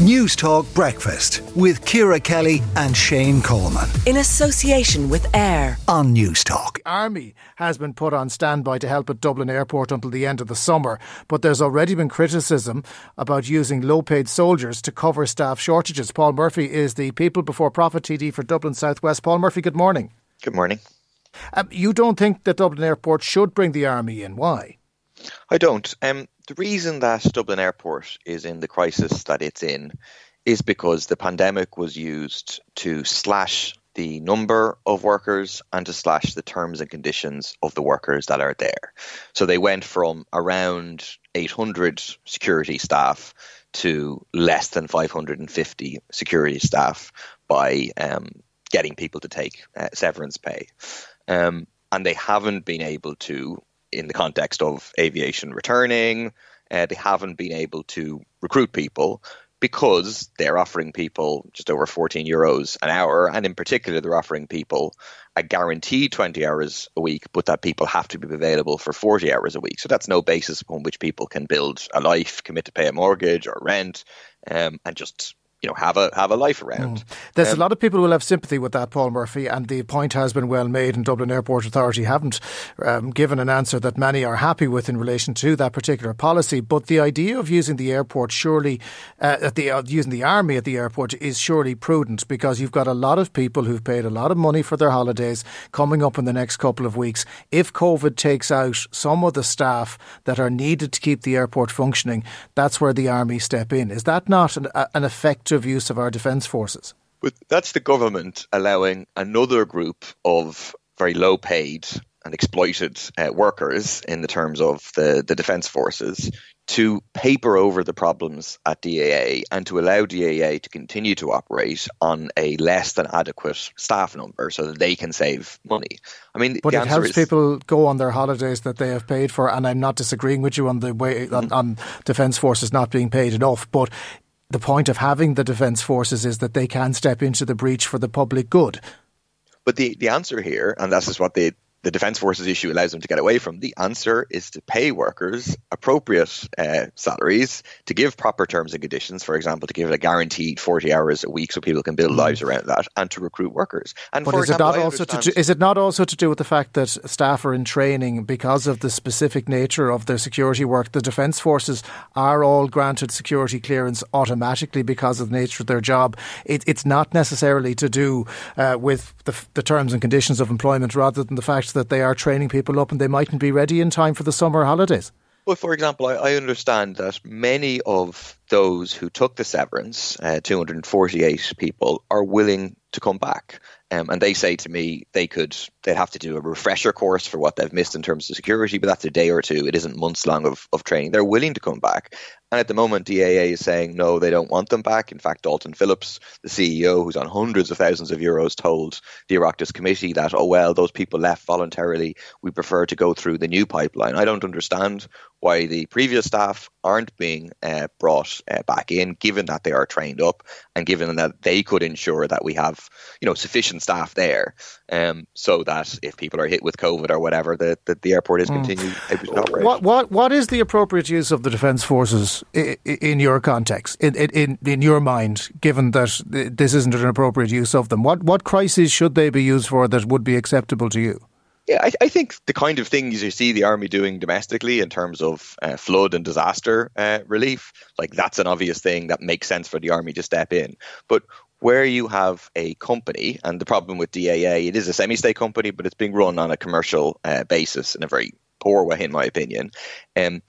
Newstalk Breakfast with Ciara Kelly and Shane Coleman. In association with AIR on Newstalk. Army has been put on standby to help at Dublin Airport until the end of the summer, but there's already been criticism about using low paid soldiers to cover staff shortages. Paul Murphy is the People Before Profit TD for Dublin Southwest. Paul Murphy, good morning. Good morning. Um, you don't think that Dublin Airport should bring the Army in? Why? I don't. Um, the reason that Dublin Airport is in the crisis that it's in is because the pandemic was used to slash the number of workers and to slash the terms and conditions of the workers that are there. So they went from around 800 security staff to less than 550 security staff by um, getting people to take uh, severance pay. Um, and they haven't been able to in the context of aviation returning. Uh, they haven't been able to recruit people because they're offering people just over 14 euros an hour. And in particular, they're offering people a guaranteed 20 hours a week, but that people have to be available for 40 hours a week. So that's no basis upon which people can build a life, commit to pay a mortgage or rent, um, and just you know have a have a life around. Mm. There's um, a lot of people who will have sympathy with that, Paul Murphy, and the point has been well made. And Dublin Airport Authority haven't um, given an answer that many are happy with in relation to that particular policy. But the idea of using the airport surely, uh, at the uh, using the army at the airport is surely prudent because you've got a lot of people who've paid a lot of money for their holidays coming up in the next couple of weeks. If COVID takes out some of the staff that are needed to keep the airport functioning, that's where the army step in. Is that not an, an effect? Effective use of our defence forces. But that's the government allowing another group of very low paid and exploited uh, workers in the terms of the, the defence forces to paper over the problems at DAA and to allow DAA to continue to operate on a less than adequate staff number so that they can save money. I mean, but it helps is, people go on their holidays that they have paid for, and I'm not disagreeing with you on the way mm-hmm. on defence forces not being paid enough, but the point of having the defence forces is that they can step into the breach for the public good. But the, the answer here, and this is what they the Defence Forces issue allows them to get away from. The answer is to pay workers appropriate uh, salaries, to give proper terms and conditions, for example, to give a guaranteed 40 hours a week so people can build mm. lives around that, and to recruit workers. And but is, example, it not also to do, is it not also to do with the fact that staff are in training because of the specific nature of their security work? The Defence Forces are all granted security clearance automatically because of the nature of their job. It, it's not necessarily to do uh, with the, the terms and conditions of employment rather than the fact that they are training people up and they mightn't be ready in time for the summer holidays? Well, for example, I, I understand that many of those who took the severance, uh, 248 people, are willing to come back. Um, and they say to me they could they'd have to do a refresher course for what they've missed in terms of security, but that's a day or two. It isn't months long of, of training. They're willing to come back. And at the moment, DAA is saying no, they don't want them back. In fact, Dalton Philips, the CEO, who's on hundreds of thousands of euros, told the Oireachtas committee that, oh, well, those people left voluntarily. We prefer to go through the new pipeline. I don't understand why the previous staff aren't being uh, brought uh, back in, given that they are trained up and given that they could ensure that we have, you know, sufficient staff there, um, so that if people are hit with COVID or whatever, that the, the, airport is mm. continued. What what what is the appropriate use of the defence forces in, in your context, in, in in your mind, given that this isn't an appropriate use of them? What what crises should they be used for that would be acceptable to you? Yeah, I, I, think the kind of things you see the army doing domestically in terms of uh, flood and disaster uh, relief, like that's an obvious thing that makes sense for the army to step in. But where you have a company, and the problem with DAA, it is a semi-state company, but it's being run on a commercial uh, basis in a very poor way, in my opinion. Um,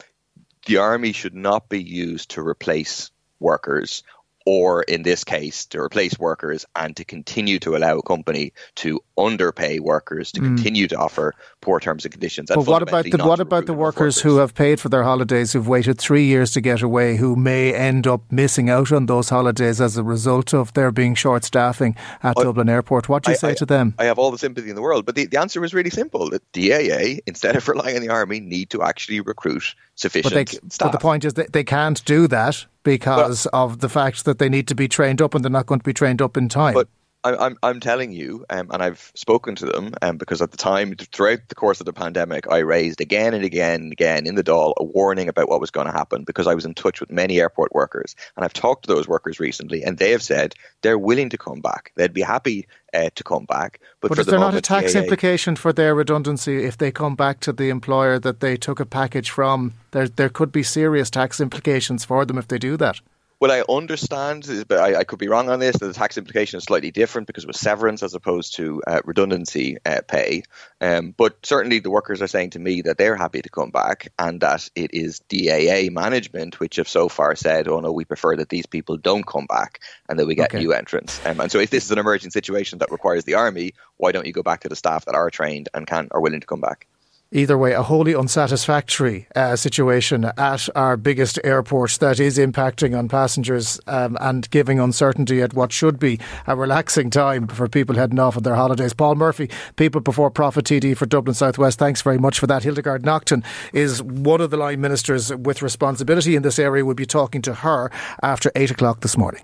the army should not be used to replace workers or in this case to replace workers and to continue to allow a company to underpay workers to mm. continue to offer poor terms and conditions. But what about the what about the workers, workers, who have paid for their holidays, who've waited three years to get away, who may end up missing out on those holidays as a result of there being short staffing at I, Dublin Airport? What do you I, say I, to them? I have all the sympathy in the world, but the, the answer was really simple. The DAA, instead of relying on the army, need to actually recruit sufficient but they, staff. But the point is that they can't do that because well, of the fact that they need to be trained up and they're not going to be trained up in time. But I'm, I'm telling you, um, and I've spoken to them, um, because at the time, throughout the course of the pandemic, I raised again and again and again in the Dáil a warning about what was going to happen because I was in touch with many airport workers. And I've talked to those workers recently, and they have said they're willing to come back. They'd be happy uh, to come back. But, but is the there moment, not a tax implication for their redundancy if they come back to the employer that they took a package from? There, there could be serious tax implications for them if they do that. What I understand, is, but I, I, could be wrong on this, that the tax implication is slightly different because it was severance as opposed to uh, redundancy uh, pay. Um, but certainly the workers are saying to me that they're happy to come back and that it is DAA management which have so far said, oh no, we prefer that these people don't come back and that we get okay. new entrants. Um, and so if this is an emerging situation that requires the army, why don't you go back to the staff that are trained and can are willing to come back? Either way, a wholly unsatisfactory uh, situation at our biggest airport that is impacting on passengers um, and giving uncertainty at what should be a relaxing time for people heading off on their holidays. Paul Murphy, People Before Profit TD for Dublin Southwest, thanks very much for that. Hildegarde Naughton is one of the line ministers with responsibility in this area. We'll be talking to her after 8 o'clock this morning.